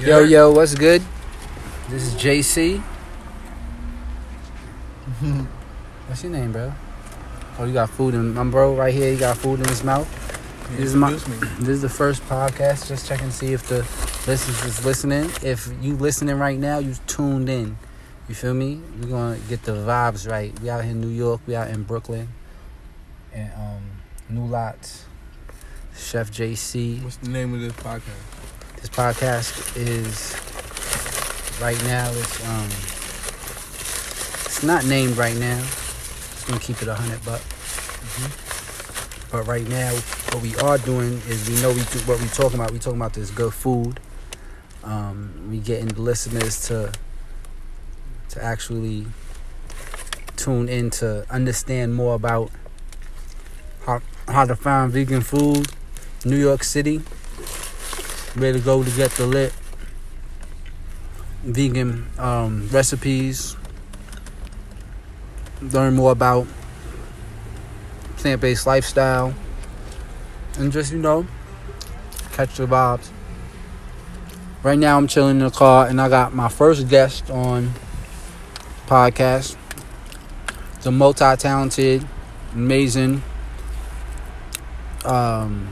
Yo, yo, what's good? This is JC. what's your name, bro? Oh, you got food in my bro right here. You got food in his mouth. This is my. Me. This is the first podcast. Just checking to see if the listeners is listening. If you listening right now, you tuned in. You feel me? We're gonna get the vibes right. We out here in New York. We out in Brooklyn. And um, New Lots. Chef JC. What's the name of this podcast? This podcast is right now. It's um, it's not named right now. It's gonna keep it a hundred bucks. But right now, what we are doing is we know we do, what we talking about. We talking about this good food. Um, we getting the listeners to to actually tune in to understand more about how how to find vegan food, New York City where to go to get the lit vegan um, recipes. Learn more about plant-based lifestyle. And just you know catch the vibes. Right now i'm chilling in the car and i got my first guest on podcast. A multi-talented amazing um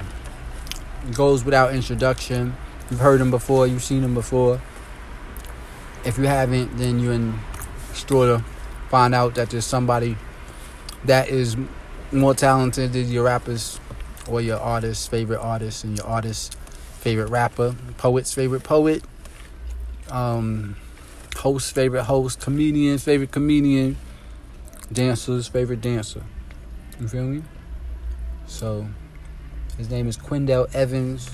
goes without introduction. You've heard him before, you've seen him before. If you haven't, then you're in store to find out that there's somebody that is more talented than your rappers or your artist's favorite artist and your artist's favorite rapper, poet's favorite poet, um, host's favorite host, comedian's favorite comedian, dancer's favorite dancer. You feel me? So his name is Quindell Evans,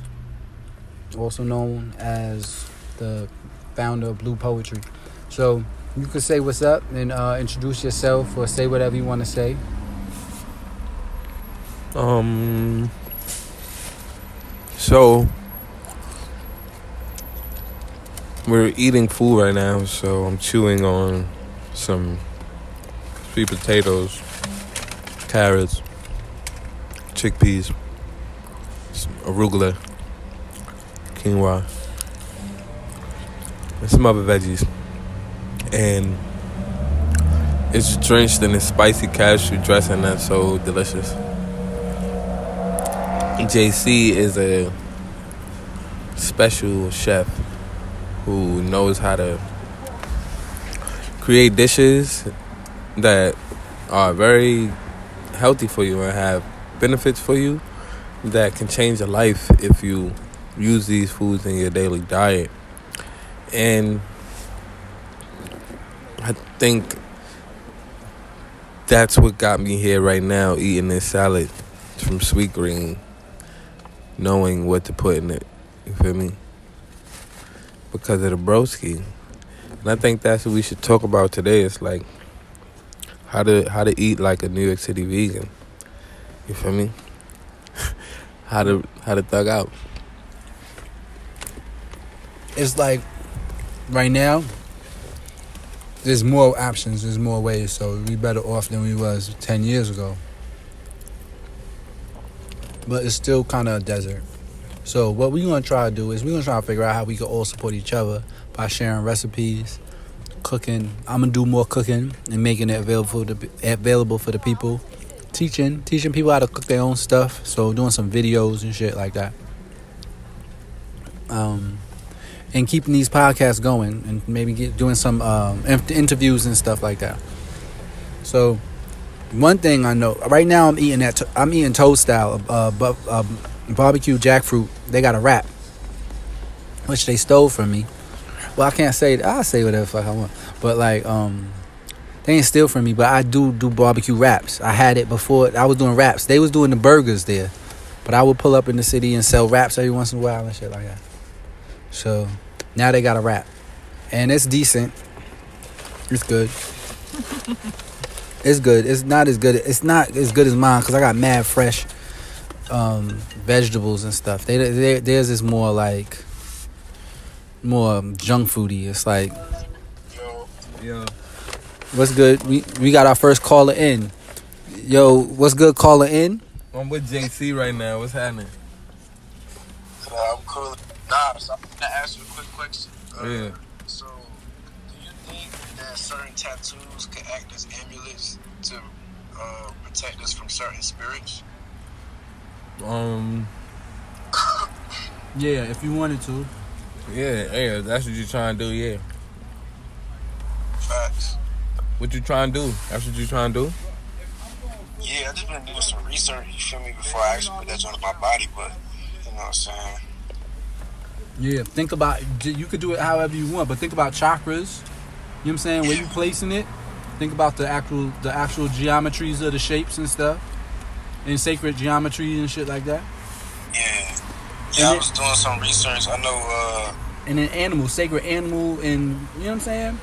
also known as the founder of Blue Poetry. So you can say what's up and uh, introduce yourself or say whatever you want to say. Um. So we're eating food right now, so I'm chewing on some sweet potatoes, carrots, chickpeas, arugula, quinoa, and some other veggies. And it's drenched in this spicy cashew dressing that's so delicious. JC is a special chef who knows how to create dishes that are very healthy for you and have benefits for you that can change your life if you use these foods in your daily diet. And I think that's what got me here right now eating this salad from Sweetgreen, knowing what to put in it. You feel me? Because of the broski. And I think that's what we should talk about today. It's like how to how to eat like a New York City vegan. You feel me? How to how to thug out. It's like right now, there's more options, there's more ways, so we better off than we was 10 years ago. But it's still kind of a desert. So what we're gonna try to do is we're gonna try to figure out how we can all support each other by sharing recipes, cooking. I'm gonna do more cooking and making it available to available for the people. Teaching, teaching people how to cook their own stuff. So doing some videos and shit like that. Um, and keeping these podcasts going and maybe get doing some um, interviews and stuff like that. So one thing I know right now I'm eating that I'm eating toast style uh, uh, barbecue jackfruit. They got a wrap, which they stole from me. Well, I can't say I say whatever fuck I want, but like um, they ain't steal from me. But I do do barbecue wraps. I had it before. I was doing wraps. They was doing the burgers there, but I would pull up in the city and sell wraps every once in a while and shit like that. So now they got a wrap, and it's decent. It's good. it's good. It's not as good. It's not as good as mine because I got mad fresh um, vegetables and stuff. They, they theirs is more like more junk foody. It's like Yeah. What's good. We we got our first caller in. Yo, what's good? Caller in. I'm with JC right now. What's happening? So I'm cool. Nah, so I'm gonna ask you a quick question. Uh, Yeah. So, do you think that certain tattoos could act as amulets to uh, protect us from certain spirits? Um. Yeah, if you wanted to. Yeah, yeah. That's what you're trying to do. Yeah. Facts. What you trying to do? That's what you trying to do. Yeah, I just been doing some research. You feel me? Before I actually put that joint in my body, but you know what I'm saying. Yeah, think about you could do it however you want, but think about chakras. You know what I'm saying? Where you placing it? Think about the actual the actual geometries of the shapes and stuff. And sacred geometry and shit like that. Yeah. Yeah, I was doing some research. I know. uh And then animal, sacred animal and you know what I'm saying?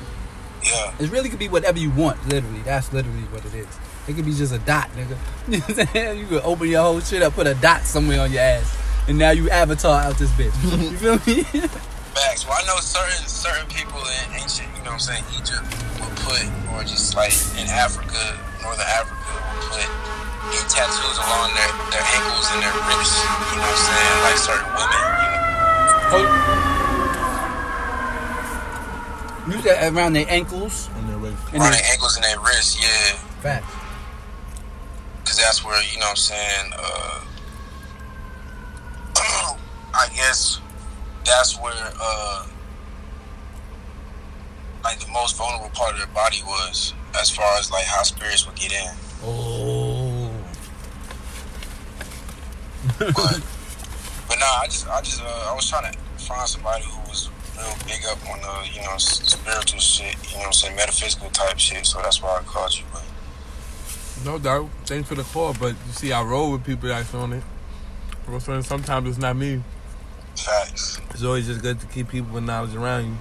Yeah. It really could be whatever you want, literally. That's literally what it is. It could be just a dot, nigga. You know what I'm saying? You could open your whole shit up, put a dot somewhere on your ass. And now you avatar out this bitch. You feel me? Facts. Well, I know certain certain people in ancient, you know what I'm saying, Egypt would put, or just like in Africa, Northern Africa, would put get tattoos along their, their ankles and their wrists, you know what I'm saying, like certain women, you know. You said around their ankles. On their way. And Around their ankles and their wrists, yeah. facts. Because that's where, you know what I'm saying, uh, I guess that's where, uh, like the most vulnerable part of their body was, as far as like how spirits would get in. Oh. but but nah, I just I just uh, I was trying to find somebody who was real big up on the you know spiritual shit, you know what I'm saying, metaphysical type shit. So that's why I called you. But No doubt. Thanks for the call, but you see, I roll with people that's on it. Sometimes it's not me. facts. It's always just good to keep people with knowledge around you.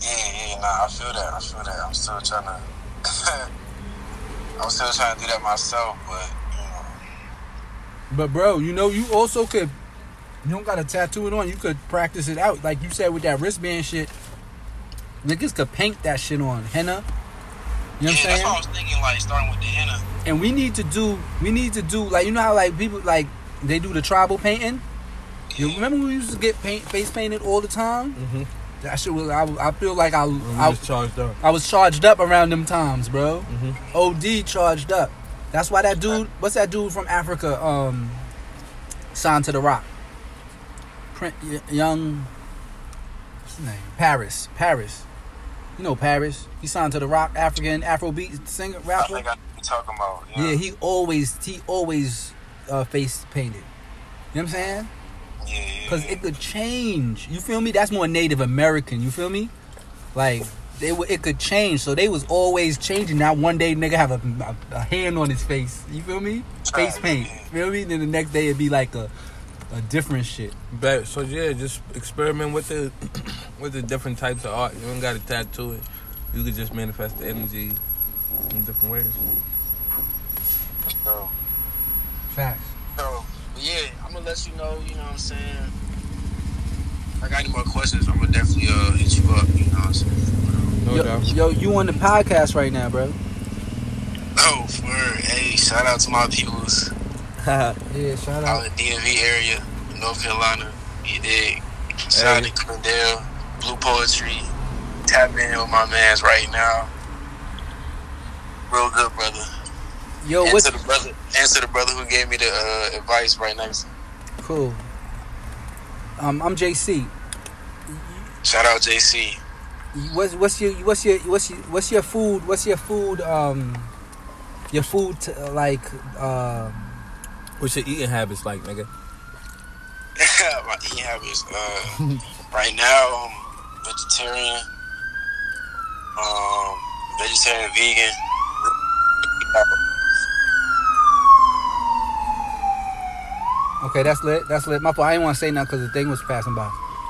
Yeah, yeah, nah, I feel that. I feel that. I'm still trying to. I'm still trying to do that myself, but you know, But bro, you know, you also could you don't gotta tattoo it on, you could practice it out. Like you said with that wristband shit. Niggas could paint that shit on henna. You know what yeah, I'm that's saying? what I was thinking. Like starting with the henna. And we need to do we need to do like you know how like people like they do the tribal painting? You remember we used to get paint face painted all the time? Mm-hmm. That shit was I, I feel like I I I, was charged up. I was charged up around them times, bro. Mm-hmm. OD charged up. That's why that dude, what's that dude from Africa? Um, signed to the Roc. Young, what's his name? Paris. Paris. You know Paris. He signed to the Roc, African Afrobeat singer I rapper. think I talking about. Yeah, he always he always uh, face painted. You know what I'm saying? yeah, yeah, Because yeah. it could change. You feel me? That's more Native American. You feel me? Like they would, it could change. So they was always changing. Now one day nigga have a, a, a hand on his face. You feel me? Face paint. yeah. Feel me? Then the next day it'd be like a a different shit. But so yeah, just experiment with the with the different types of art. You don't got to tattoo it. You could just manifest the energy in different ways. So, Facts. so, but yeah, I'm gonna let you know. You know what I'm saying. If I got any more questions, I'm gonna definitely uh hit you up. You know what I'm saying. No Yo, doubt. yo, you on the podcast right now, bro? Oh, for hey, shout out to my peoples yeah, shout out out. in the DMV area, North Carolina. You dig? Shout out to Quindell, Blue Poetry. Tap in with my man's right now. Real good, brother. Yo, and what's the brother, to the brother who gave me the uh, advice right next. cool? Um, I'm JC. Shout out JC. What's what's your what's your what's your what's your food? What's your food? Um, your food t- like um. What's your eating habits like, nigga? my eating habits. Uh, right now, I'm vegetarian. Um, vegetarian, vegan. Okay, that's lit. That's lit. My fault. I didn't want to say nothing because the thing was passing by.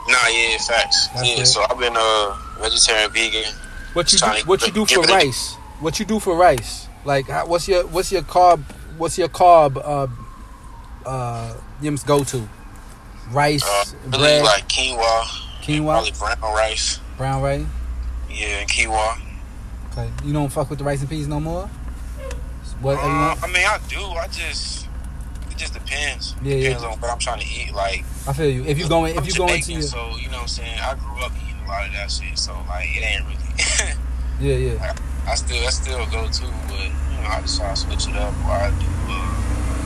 Nah, yeah, facts. That's yeah, it. so I've been uh vegetarian, vegan. What you do, what you do for it a- rice? What you do for rice? Like, what's your what's your carb? What's your carb? Uh, uh, Yim's go to rice, Uh, bread, like quinoa, quinoa, probably brown rice. brown rice. Yeah, and quinoa. Okay, you don't fuck with the rice and peas no more. What? Uh? I mean, I do. I just it just depends. Yeah, yeah. depends on what I'm trying to eat. Like I feel you. If you going, if I'm you going to your, so you know what I'm saying. I grew up eating a lot of that shit, so like it ain't really. yeah, yeah. I still, I still go to, but you know, I decide to switch it up. Or I do. Uh,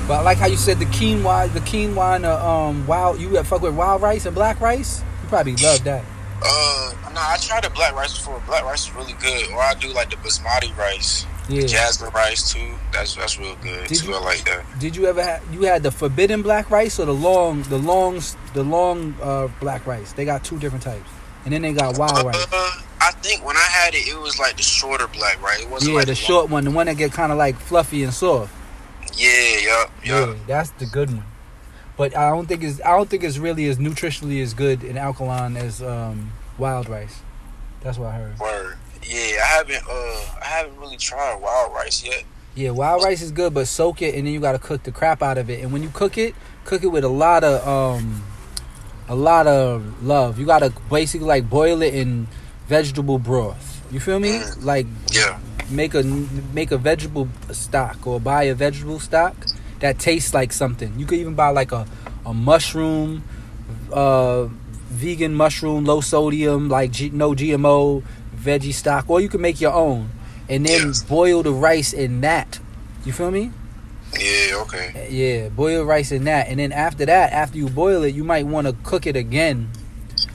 But I like how you said the quinoa, the quinoa, and the um wild. You fuck with wild rice and black rice. You probably love that. uh, no, I tried the black rice before. Black rice is really good. Or I do like the basmati rice, Yeah. jasmine rice too. That's that's real good Did too. you- I like that. Did you ever have? You had the forbidden black rice or the long, the long, the long uh, black rice. They got two different types, and then they got wild rice. Uh, I think when I had it, it was like the shorter black rice. It wasn't Yeah, like the long- short one, the one that get kind of like fluffy and soft. Yeah, Yeah, yup. that's the good one. But I don't think it's I don't think it's really as nutritionally as good in alkaline as um, wild rice. That's what I heard. Word. Yeah, I haven't. Uh, I haven't really tried wild rice yet. Yeah, wild rice is good, but soak it and then you gotta cook the crap out of it. And when you cook it, cook it with a lot of um, a lot of love. You gotta basically like boil it in vegetable broth. You feel me? Mm. Like Yeah. Make a make a vegetable stock or buy a vegetable stock that tastes like something. You could even buy like a a mushroom, uh, vegan mushroom, low sodium, like G, no GMO veggie stock, or you can make your own and then boil the rice in that. You feel me? Yeah. Okay. Yeah, boil rice in that, and then after that, after you boil it, you might want to cook it again,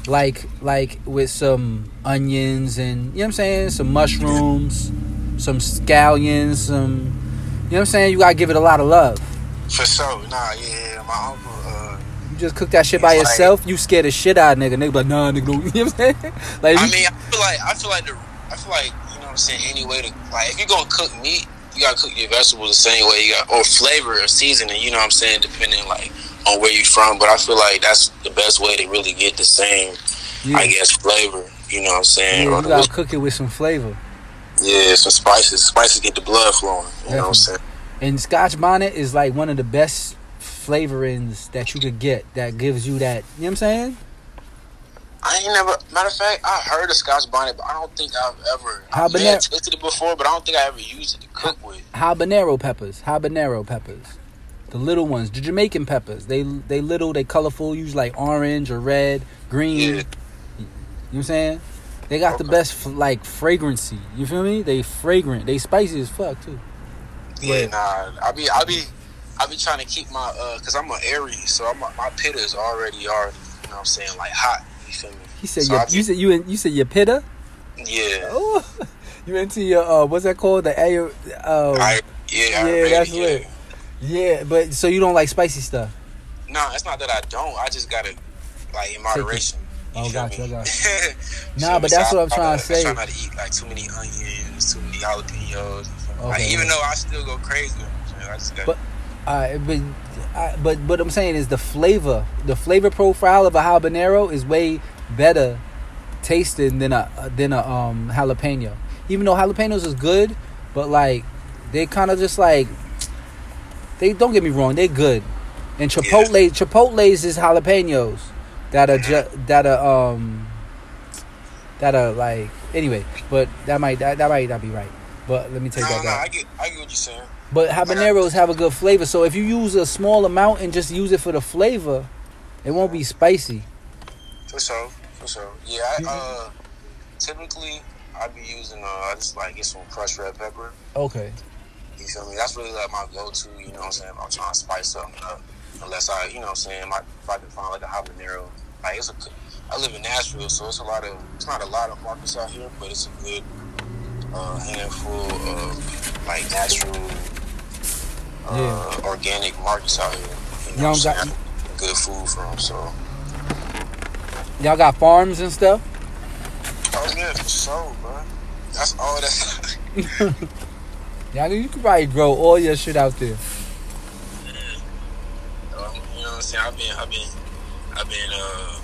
like like with some onions and you know what I'm saying, some mushrooms, some scallions, some you know what I'm saying. You gotta give it a lot of love. For sure. Nah. Yeah. My uncle. Uh, You just cook that shit by It's like- yourself, you scare the shit out of nigga. Nigga like, nah, nigga. You know what I'm saying? Like, I mean, I feel like I feel like the I feel like you know what I'm saying. Any way to like, if you're gonna cook meat, you gotta cook your vegetables the same way you got, or flavor or seasoning. You know what I'm saying, depending like on where you're from. But I feel like that's the best way to really get the same, yeah, I guess, flavor. You know what I'm saying? yeah, you gotta cook it with some flavor. Yeah, some spices. Spices get the blood flowing. You know what I'm saying? And Scotch bonnet is like one of the best flavorings that you could get that gives you that. You know what I'm saying? I ain't never. Matter of fact, I heard of Scotch bonnet, but I don't think I've ever. I may Habanero- have tasted it before, but I don't think I ever used it to cook with. habanero peppers, habanero peppers, the little ones, the Jamaican peppers. They they little, they colorful, usually like orange or red, green. Yeah. You know what I'm saying? They got the best f- like fragrancy. You feel me? They fragrant. They spicy as fuck too. Yeah, Right. nah. I be, I be, I be trying to keep my, uh, cause I'm an Aries, so I'm, my pitta is already, already, you know what I'm saying, like hot. You feel me? He said So your, I you said you in- you said your pitta. Yeah. Oh, you into your uh what's that called? The a uh I, yeah, I yeah, already, that's yeah. lit. yeah, but so you don't like spicy stuff. No, it's not that I don't. I just gotta, like, in moderation. Oh, gotcha, me? gotcha. Nah, but that's what I'm trying to say. I try not to eat like too many onions, too many jalapenos. Okay. Like, even though I still go crazy, I just gotta, But- Uh, but, I, but what I'm saying is the flavor, the flavor profile of a habanero is way better tasting than a than a um jalapeno. Even though jalapenos is good, but like they kind of just like they don't get me wrong, they're good. And chipotle, chipotle's is jalapenos that are ju- that are um that are like anyway. But that might that, that might not be right. But let me take no, that no, back. I get, I get what you're saying. But habaneros have a good flavor. So if you use a small amount and just use it for the flavor, it won't be spicy. For sure, for sure. Yeah, I, uh, typically I'd be using, uh, I just like get some crushed red pepper. Okay. You feel me? That's really like my go-to. You know what I'm saying? I'm trying to spice something up. Unless I, you know what I'm saying, my, if I can find like a habanero. Like it's a, I live in Nashville, so it's a lot of, it's not a lot of markets out here, but it's a good uh, handful of like natural, uh, organic markets out here. You know Y'all what I'm got- saying? Good food from. So, Y'all got farms and stuff? oh yeah, for sure, bro. That's all that's. Y'all you could probably grow all your shit out there. Um, you know what I'm saying? I've been, I've been, I've been, uh,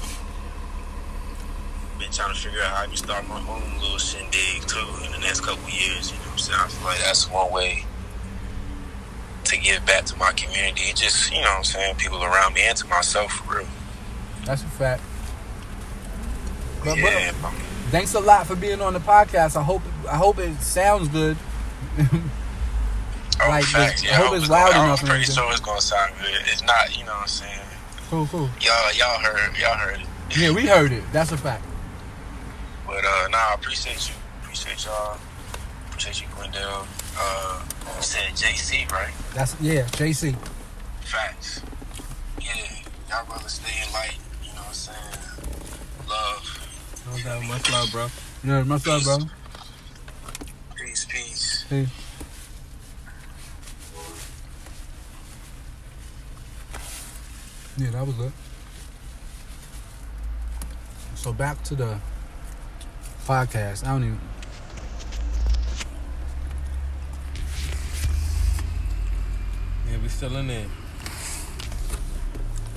been trying to figure out how I can start my own little shindig too in the next couple years. You know what I'm saying? I feel like that's one way to give back to my community. It just, you know what I'm saying, people around me and to myself for real. That's a fact. But, yeah, thanks a lot for being on the podcast. I hope I hope it sounds good. oh like, facts. Yeah, I hope it's loud enough. I'm pretty sure it's gonna sound good. It's not, you know what I'm saying. Cool, cool. Y'all, y'all heard, y'all heard it. Yeah, we heard it. That's a fact. But uh, nah, I appreciate you. Appreciate y'all. Appreciate you, Quindell. Uh, you said JC, right? That's yeah, JC. Facts. Yeah, y'all brothers stay in light. You know what I'm saying? Love. No doubt, much love, bro. Yeah, much love, bro. Peace, peace. Yeah, that was good. So back to the podcast. I don't even. Yeah, we still in there.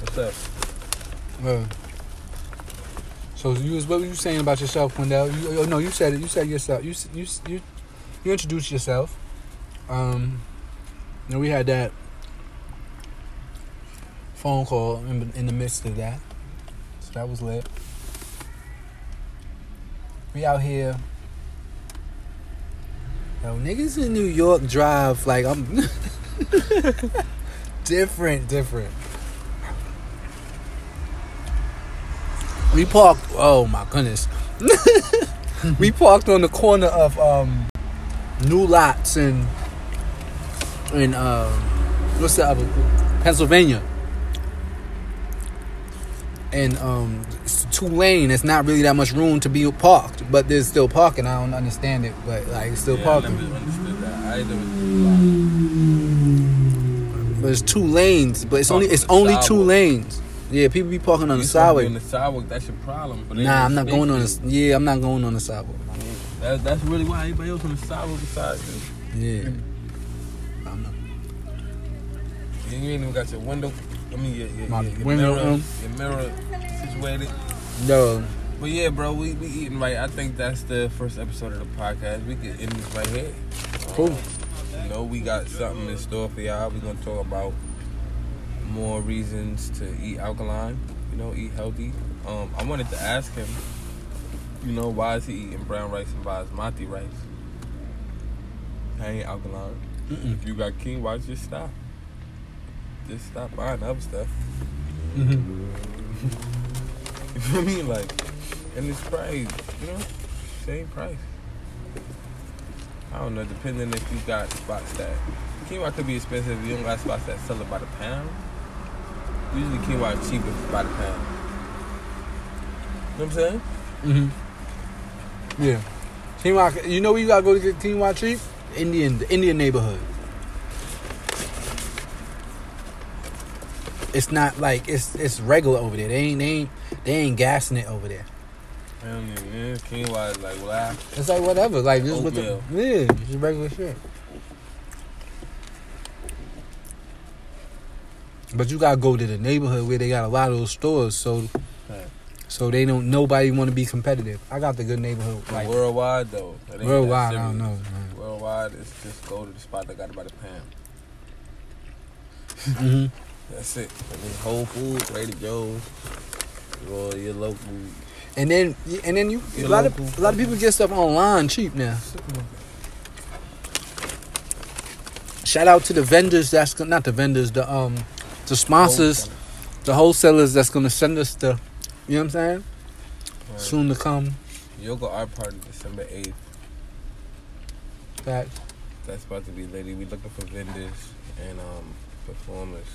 What's up? Uh, so you was what were you saying about yourself, Wendell? You, oh, no, you said it. You said yourself. You you you you introduced yourself. Um, and we had that phone call in, in the midst of that, so that was lit. We out here. Yo, niggas in New York drive like I'm different, different. We parked. Oh my goodness. we parked on the corner of um, New Lots and in uh, what's the other Pennsylvania. And um, it's two lane. It's not really that much room to be parked, but there's still parking. I don't understand it, but like it's still yeah, parking. I never understood that. I never. But it's two lanes, but it's only it's only two lanes. Yeah, people be parking on You the sidewalk. On the sidewalk, that's your problem. But Nah, I'm don't going on the. Yeah, I'm not going on the sidewalk. That, that's really why everybody else on the sidewalk besides you. Yeah. I'm not. You ain't even got your window. I mean, your, your, My your, your window, mirror, um, your mirror situated. No. But yeah, bro, we, we eating right. I think that's the first episode of the podcast. We could end this right here. Cool. You know, we got something in store for y'all. We're gonna talk about more reasons to eat alkaline. You know, eat healthy. Um, I wanted to ask him. You know, why is he eating brown rice and basmati rice? I ain't alkaline. Mm-mm. If you got quinoa, just stop. Just stop buying other stuff. Mm-hmm. You feel me? Like, and it's price, you know, same price. I don't know, depending if you got spots that quinoa could be expensive. if You don't got spots that sell it by the pound. Usually quinoa is cheaper by the pound. You know what I'm saying? Mm-hmm. Yeah. Quinoa. You know where you gotta go to get quinoa cheap? Indian, the Indian neighborhood. It's not like it's it's regular over there. They ain't they ain't they ain't gassing it over there. Even, yeah, quinoa is like. It's like whatever. Like just with the, yeah, just regular shit. But you gotta go to the neighborhood where they got a lot of those stores, so Right. so they don't nobody want to be competitive. I got the good neighborhood, like worldwide though. it ain't that worldwide. I don't know. Man. Worldwide, it's just go to the spot that got it by the pound. hmm That's it. I mean, Whole Foods, Trader Joe's, or your local. And then and then you a Your lot of a lot of people get stuff online cheap now. Shout out to the vendors. That's not the vendors. The um the sponsors, the wholesalers. That's gonna send us the. You know what I'm saying? Right. Soon to come. Yoga Art Party, December 8th. Back. That's about to be lady. We looking for vendors and um, performers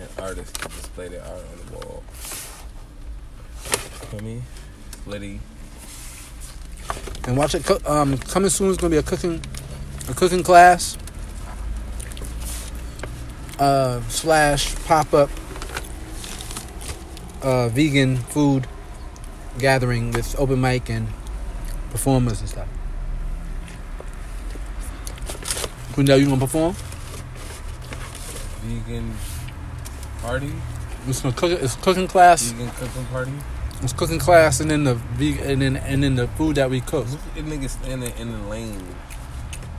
and artists to display their art on the wall. Feel me? Liddy. And watch it. Cook, um, coming soon is gonna be a cooking, a cooking class. Uh, slash pop up. Uh, vegan food gathering with open mic and performers and stuff. Quindell, you gonna perform? Vegan party? It's a cook. It's cooking class. Vegan cooking party? It's cooking class, and then the vegan, and then and then the food that we cook. At niggas standing in the lane.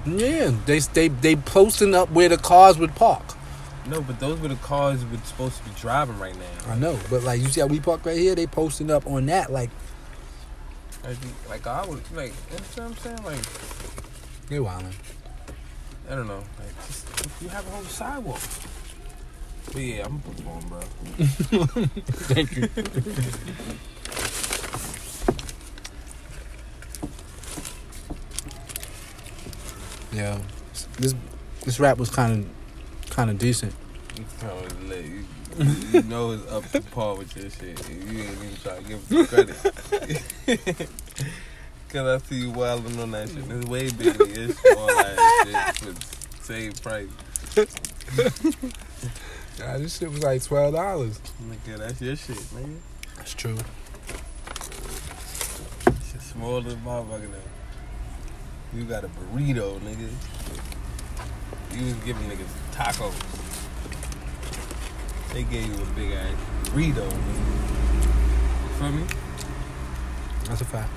Yeah, they they they posting up where the cars would park. No, but those were the cars we're supposed to be driving right now. I know, but like you see how we park right here, they posting up on that. Like Like, like I would, like, you know what I'm saying? Like, they wildin'. I don't know. Like, just, you have a whole sidewalk. But yeah, I'm gonna perform, bro. Thank you. yeah, this this rap was kind of kind of decent. You kinda lit. You, you know it's up to par with your shit. You ain't even trying to give him credit. Cause I see you wilding on that shit. It's way bigger. It's all that shit same price. Yeah, this shit was like twelve dollars. Nigga, that's your shit, nigga. That's true. Shit smaller than motherfucker now. You got a burrito, nigga. You was giving niggas tacos. They gave you a big ass burrito, nigga. You feel me? That's a fact.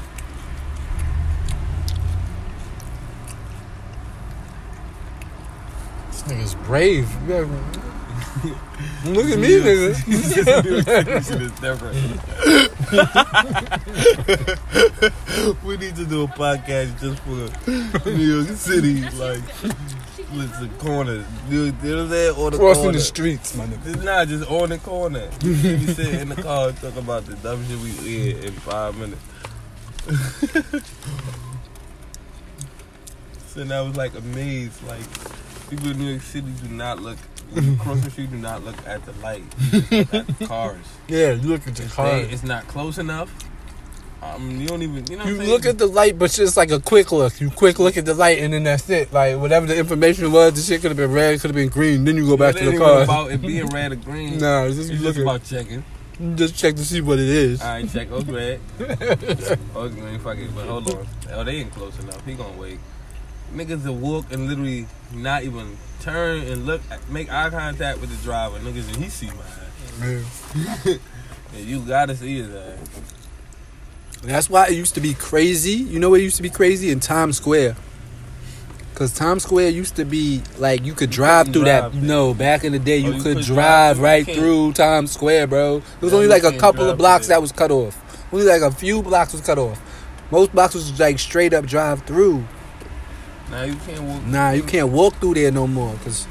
This nigga's brave. You ever- Look at me, nigga. Shit is different. we need to do a podcast just for New York City, like listen corners. You, you know what I'm saying? On the Crossing corner. the streets, my nigga. It's not just on the corner. You be sitting in the car and talk about the dumb shit we hear in five minutes. so now I was like amazed. Like people in New York City do not look. When you cross the street, do not look at the light. Look at the cars. Yeah, you look at the car. it's not close enough. Um, you don't even. You know. What You look at the light, but it's just like a quick look. You quick look at the light, and then that's it. Like whatever the information was, the shit could have been red, could have been green. Then you go back It to the car. about it being red or green. Nah, it's just It's just about checking. just check to see what it is. All right, check. Oh, red. oh, green. Fuck it. But hold on. Oh, they ain't close enough. He gonna wait. Niggas will walk and literally not even turn and look, make eye contact with the driver. Niggas, and he see my ass. And you gotta see his ass. That's why it used to be crazy. You know what used to be crazy in Times Square? Cause Times Square used to be like you could drive couldn't through drive that. there. No, back in the day oh, you Oh, you could could drive drive right through Times Square, bro. It was Yeah, only like a couple of blocks that was cut off. Only like a few blocks was cut off. Most blocks was like straight up drive through. Now you can't walk. Nah, you can't walk through there no more because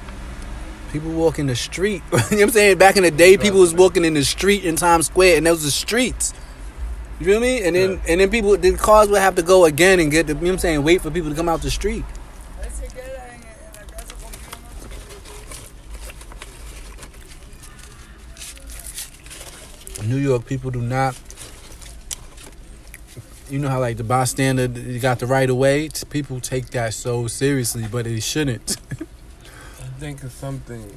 people walk in the street. you know what I'm saying? Back in the day, people was walking in the street in Times Square, and those the streets. You feel me? And then Yeah. and then people, the cars would have to go again and get the. You know what I'm saying? Wait for people to come out the street. New York people do not. You know how like the bystander, you got the right of way. People take that so seriously, but they shouldn't. I think of something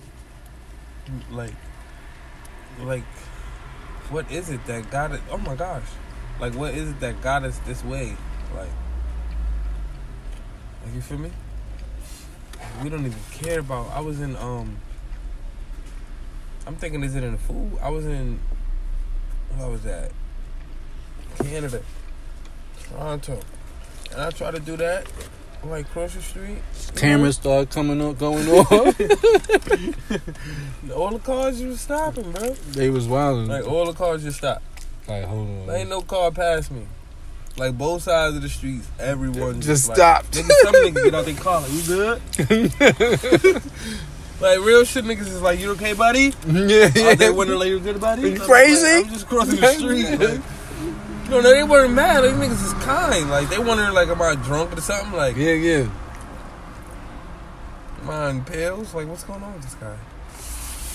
like, like, what is it that got it? Oh my gosh, like what is it that got us this way? Like, like you feel me? We don't even care about. I was in um. I'm thinking, is it in the food? I was in. What was that? Canada, Toronto, and I try to do that. on, Like cross the street, Cameras start coming up, going off. all the cars just stopping, bro. they was wilding. Like all the cars just stopped. Like, hold on. There ain't no car past me. Like both sides of the streets, everyone Just like, stopped. Niggas, some niggas get out their car like, you good? like real shit, niggas is like, you okay, buddy? yeah, Out there wondering like, you good, buddy? You I'm like, crazy? I'm just crossing the street. Like, no, no, they weren't mad. These niggas is kind. Like they wondering like, am I drunk or something? Like, yeah, yeah. am I on pills? Like, what's going on with this guy?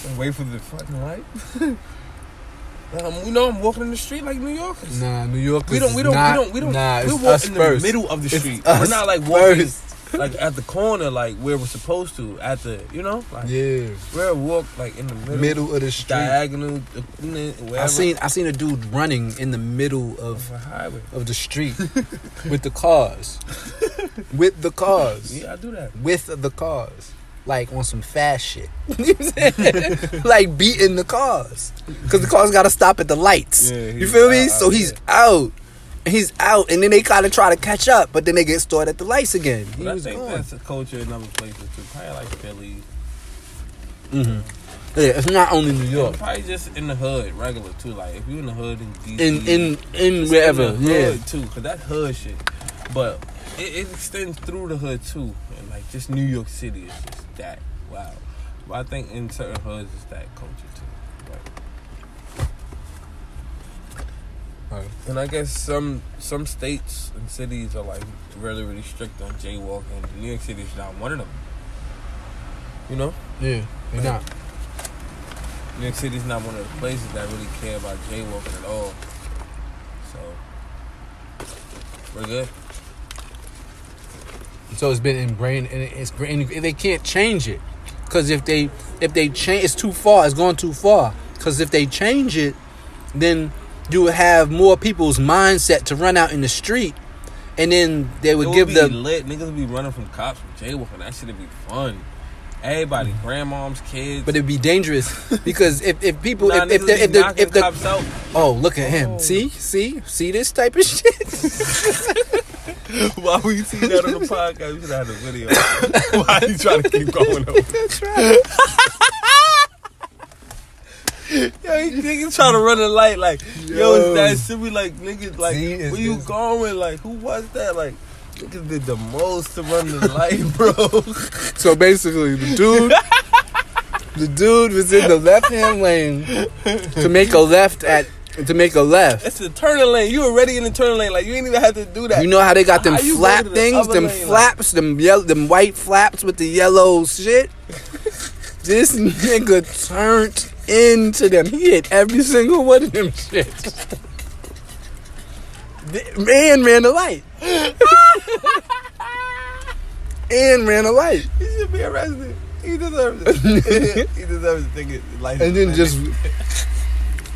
And wait for the fucking light. um, you know, I'm walking in the street like New Yorkers. Nah, New Yorkers. We don't, we don't, not, we don't, we don't. Nah, we walk in first. the middle of the street. We're not like walking first. Like at the corner, like where we're supposed to. At the, you know, like Yeah, we're walk like in the middle, middle of the street. diagonal, wherever. I seen I seen a dude running in the middle of of highway. of the street with the cars, with the cars, Yeah, I do that. with the cars, like on some fast shit. You know what I'm saying? like beating the cars because the cars got to stop at the lights. Yeah, you feel me? out, So he's yeah. out. He's out, and then they kind of try to catch up, but then they get stored at the lights again. He But I was think gone. that's a culture in other places too. Probably like Philly. Mm hmm Yeah, it's not only New York. Probably just in the hood, regular too. Like if you're in the hood in DC, In in in wherever, in the yeah. hood too, cause that's hood shit. But it, it extends through the hood too, and like just New York City is just that wow. But I think in certain hoods it's that culture too. Right? Right. And I guess some some states and cities are like really really strict on jaywalking. New York City is not one of them. You know, Yeah, you're not. New York City is not one of the places that really care about jaywalking at all. So we're good. So it's been ingrained, and it's and they can't change it, because if they if they change, it's too far. It's going too far. Because if they change it, then you would have more people's mindset to run out in the street, and then they would it give would the lit. Niggas would be running from cops from jaywalking. That shit'd be fun. Everybody, grandmoms, kids. But it'd be dangerous because if, if people nah, if if the, if the, if the cops out. oh look at him Oh. see see see this type of shit Why we see that on the podcast? We should have had a video. Why are you trying to keep going over? Yo, you niggas trying to run a light like, yo, Yo. that should be like niggas like, See, where you it's- going? Like, who was that? Like, niggas did the most to run the light, bro. so basically the dude the dude was in the left hand lane to make a left at to make a left It's the turning lane. You already in the turning lane. Like, you ain't even have to do that. you know how they got them flap to the things them lane, like- flaps them yellow them white flaps with the yellow shit this nigga turned into them he hit every single one of them shits man ran the light and ran a light He should be arrested. He deserves it. he deserves to it. License and then just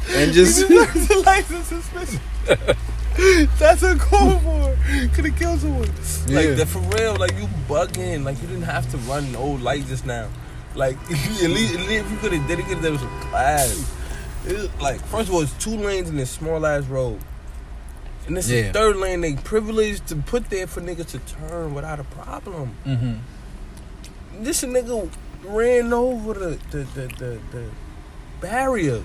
and just He deserves the license suspension. That's a call for. Could have killed someone. Yeah. Like that for real. Like you bugging. Like you didn't have to run no light just now. Like at least, at least if you could have did it, could there was some class. Was, like first of all, it's two lanes in this small ass road. And this Yeah. is third lane they privileged to put there for niggas to turn without a problem. hmm This nigga ran over the the, the, the, the barrier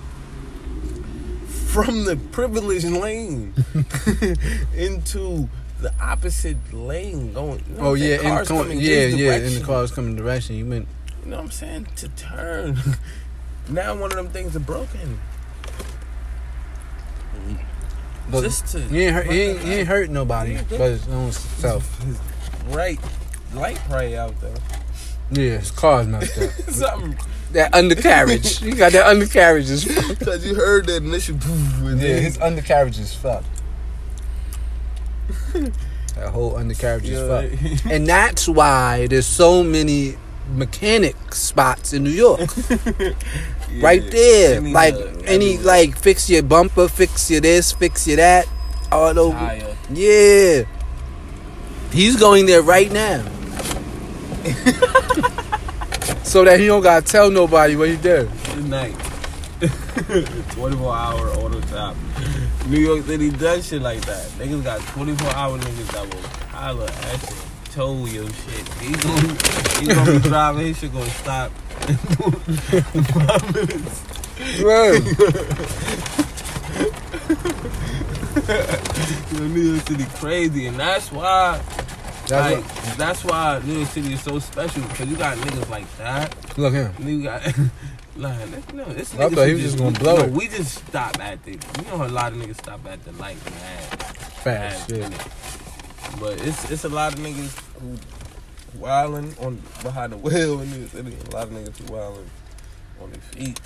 from the privileged lane into the opposite lane going. You know Oh yeah, in Cars com- coming yeah, yeah. In the cars coming direction, you meant You know what I'm saying? To turn. now one of them things are broken. but Just to he ain't hurt. He ain't, he ain't hurt nobody, Yeah, but his own self. his right light probably out there. Yeah, his car's messed up. Something that undercarriage, you got that undercarriage is fucked. because you heard that initial. And Yeah, his undercarriage is fucked. that whole undercarriage is fucked, and that's why there's so many mechanic spots in New York. right there. Like any like fix your bumper, fix your this, fix your that. All over. Yeah. He's going there right now. so that he don't gotta tell nobody what he did. Good night. 24 hour auto top. New York City does shit like that. Niggas got 24 hour niggas that will holler at you, tow your shit. He's gonna, he gonna be driving, his shit gonna stop. minutes. You New York City crazy, and that's why. That's like, that's why New York City is so special because you got niggas like that. look him. You got this, no, this I thought he was just gonna blow know, it. We just stop at the. You know, a lot of niggas stop at the light, man. Fast. Yeah. But it's it's a lot of niggas who wilding on behind the wheel in York City. A lot of niggas who wilding on their feet.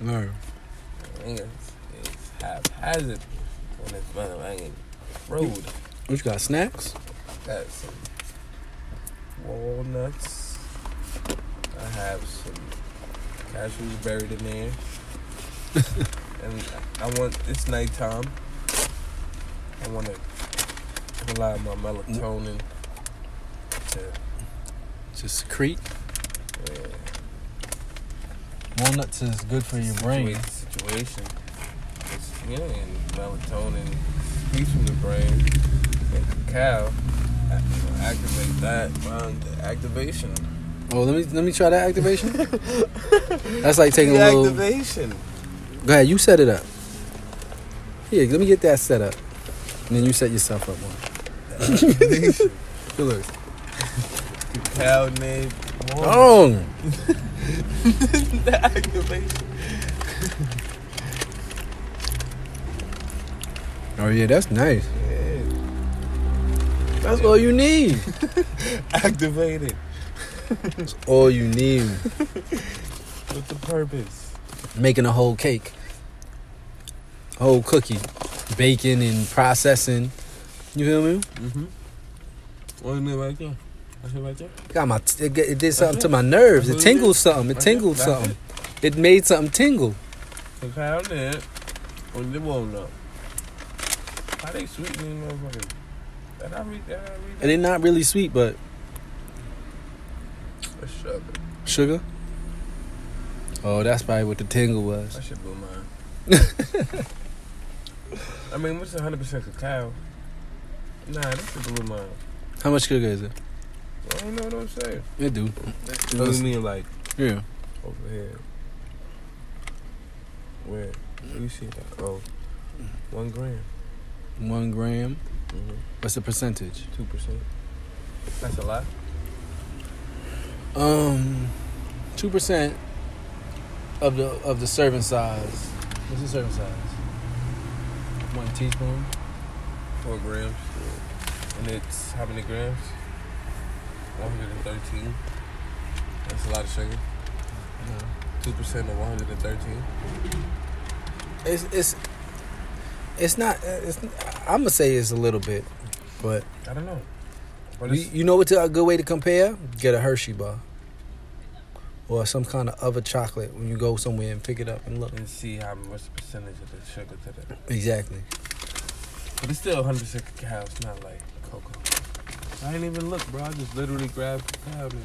No. Niggas is haphazard on this motherfucking road. What you got? Snacks? Got some walnuts. I have some cashews buried in there. and I want it's nighttime. I want to allow my melatonin to Just secrete. Walnuts is good for your brain. situation. It's, you know, and melatonin speaks from the brain. And cacao activate that around the activation. Oh, let me let me try that activation. That's like taking The a little. activation. Go ahead, you set it up. Here, let me get that set up, and then you set yourself up one. activation. Good look. Cacao nib. Oh, the activation. oh yeah, that's nice. Yeah. That's all you need. Activated. That's all you need. What's the purpose? Making a whole cake, whole cookie, baking and processing. You feel me? Mm-hmm. What's it right there? That's it right? Got my it, it did something to my nerves. It That's what it tingled something. It tingled That's something. It made something tingle. Cacao nib. On the walnut. How they sweet these motherfuckers? Did I read that? I read And it's not really sweet, but sugar. sugar. Oh, that's probably what the tingle was. I should blew mine. I mean, what's 100% cacao? Nah, that shit blew mine. How much sugar is it? I don't know what I'm saying. It do. What do you mean, like, Yeah. over here? Where? Where you see that? Oh, one gram. One gram. Mm-hmm. What's the percentage? Two percent. That's a lot. Um, two percent of the of the serving size. What's the serving size? One teaspoon. Four grams. And it's how many grams? 113. That's a lot of sugar. Two percent of 113. It's it's it's not. It's, I'm gonna say it's a little bit, but I don't know. But you, you know what's a good way to compare? Get a Hershey bar or some kind of other chocolate when you go somewhere and pick it up and look. and see how much percentage of the sugar to that. Exactly. But it's still 100% cacao. It's not like cocoa. I didn't even look, bro. I just literally grabbed cacao nibs.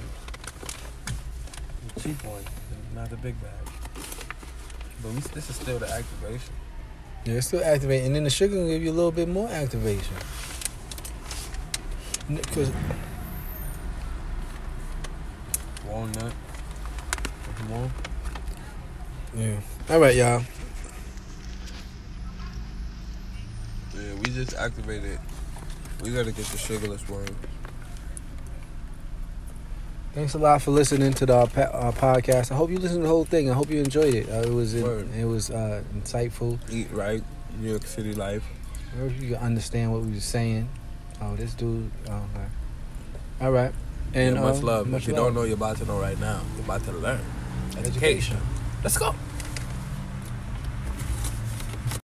The cheap one, not the big bag. But we, this is still the activation. Yeah, it's still activating, and then the sugar will give you a little bit more activation. Because Walnut. Yeah. All right, y'all. Yeah, we just activated. We gotta get the sugarless one. Thanks a lot for listening to the uh, uh, podcast. I hope you listened to the whole thing. I hope you enjoyed it. Uh, it was Word. it was uh, insightful. Eat right. New York City life. I hope you understand what we were saying. Oh, this dude. Oh, okay. All right. And And much uh, love. Much if you love. don't know, you're about to know right now. You're about to learn. Education. Let's go.